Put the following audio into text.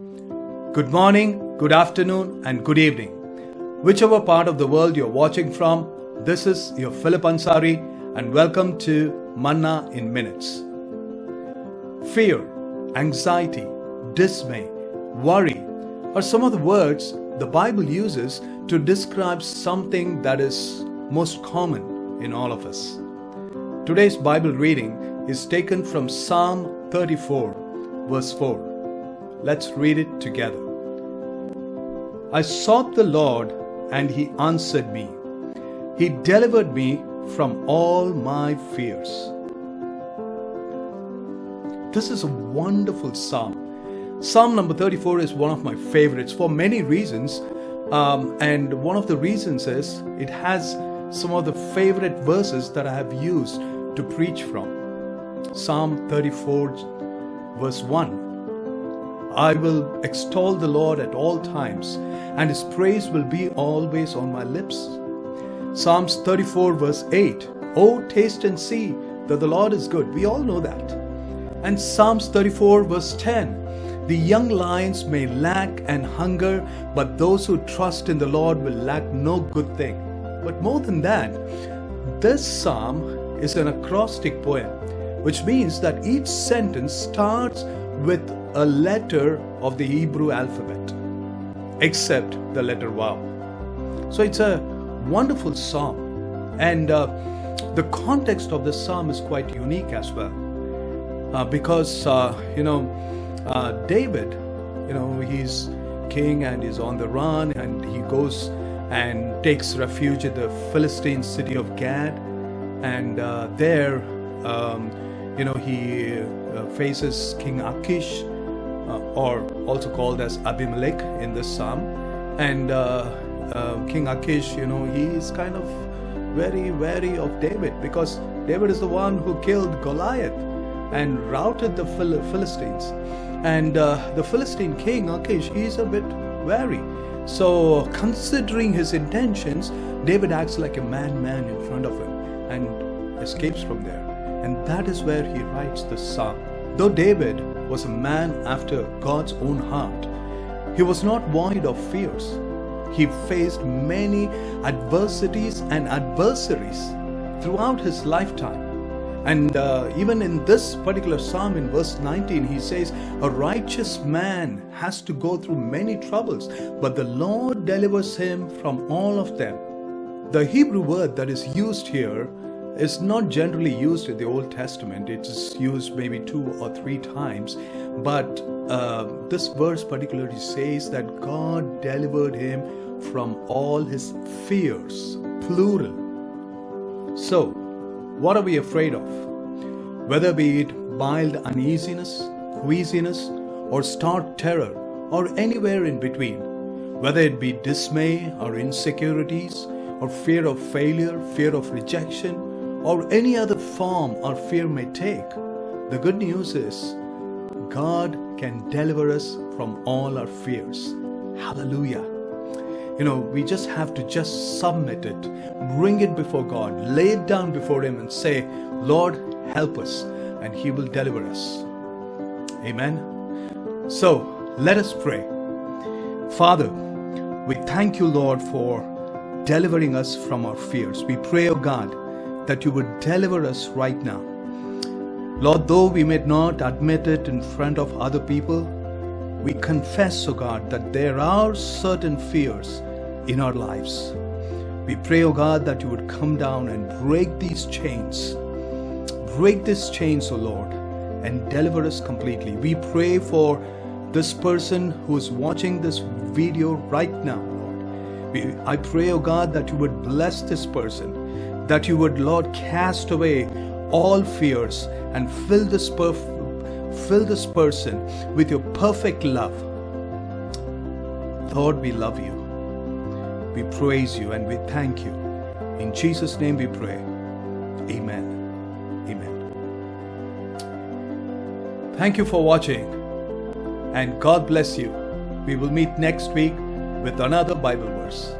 Good morning, good afternoon, and good evening. Whichever part of the world you're watching from, this is your Philip Ansari, and welcome to Manna in Minutes. Fear, anxiety, dismay, worry are some of the words the Bible uses to describe something that is most common in all of us. Today's Bible reading is taken from Psalm 34, verse 4. Let's read it together. I sought the Lord, and he answered me. He delivered me from all my fears. This is a wonderful psalm. Psalm number 34 is one of my favorites for many reasons. Um, and one of the reasons is it has some of the favorite verses that I have used to preach from. Psalm 34, verse 1. I will extol the Lord at all times, and his praise will be always on my lips. Psalms 34, verse 8. Oh, taste and see that the Lord is good. We all know that. And Psalms 34, verse 10. The young lions may lack and hunger, but those who trust in the Lord will lack no good thing. But more than that, this psalm is an acrostic poem, which means that each sentence starts with a letter of the Hebrew alphabet, except the letter Vav. So it's a wonderful psalm, and uh, the context of the psalm is quite unique as well, uh, because uh, you know uh, David, you know he's king and he's on the run, and he goes and takes refuge at the Philistine city of Gath, and uh, there, um, you know, he uh, faces King Achish, uh, or also called as Abimelech in this psalm, and uh, uh, King Achish, you know, he is kind of very wary of David because David is the one who killed Goliath and routed the Phil- Philistines, and uh, the Philistine king Achish, is a bit wary. So, considering his intentions, David acts like a madman in front of him and escapes from there. And that is where he writes the psalm. Though David was a man after God's own heart, he was not void of fears. He faced many adversities and adversaries throughout his lifetime. And uh, even in this particular psalm, in verse 19, he says, A righteous man has to go through many troubles, but the Lord delivers him from all of them. The Hebrew word that is used here is not generally used in the Old Testament. It is used maybe two or three times. But uh, this verse particularly says that God delivered him from all his fears, plural. So, what are we afraid of? Whether be it mild uneasiness, queasiness, or stark terror, or anywhere in between, whether it be dismay or insecurities, or fear of failure, fear of rejection, or any other form our fear may take, the good news is God can deliver us from all our fears. Hallelujah. You know, we just have to just submit it, bring it before God, lay it down before Him, and say, Lord, help us, and He will deliver us. Amen. So let us pray. Father, we thank you, Lord, for delivering us from our fears. We pray, O God, that you would deliver us right now. Lord, though we may not admit it in front of other people, we confess, O God, that there are certain fears in our lives. We pray, O God, that you would come down and break these chains. Break these chains, O Lord, and deliver us completely. We pray for this person who is watching this video right now, Lord. I pray, O God, that you would bless this person, that you would, Lord, cast away all fears and fill this perf- fill this person with your perfect love. Lord, we love you. We praise you and we thank you. In Jesus' name we pray. Amen. Amen. Thank you for watching and God bless you. We will meet next week with another Bible verse.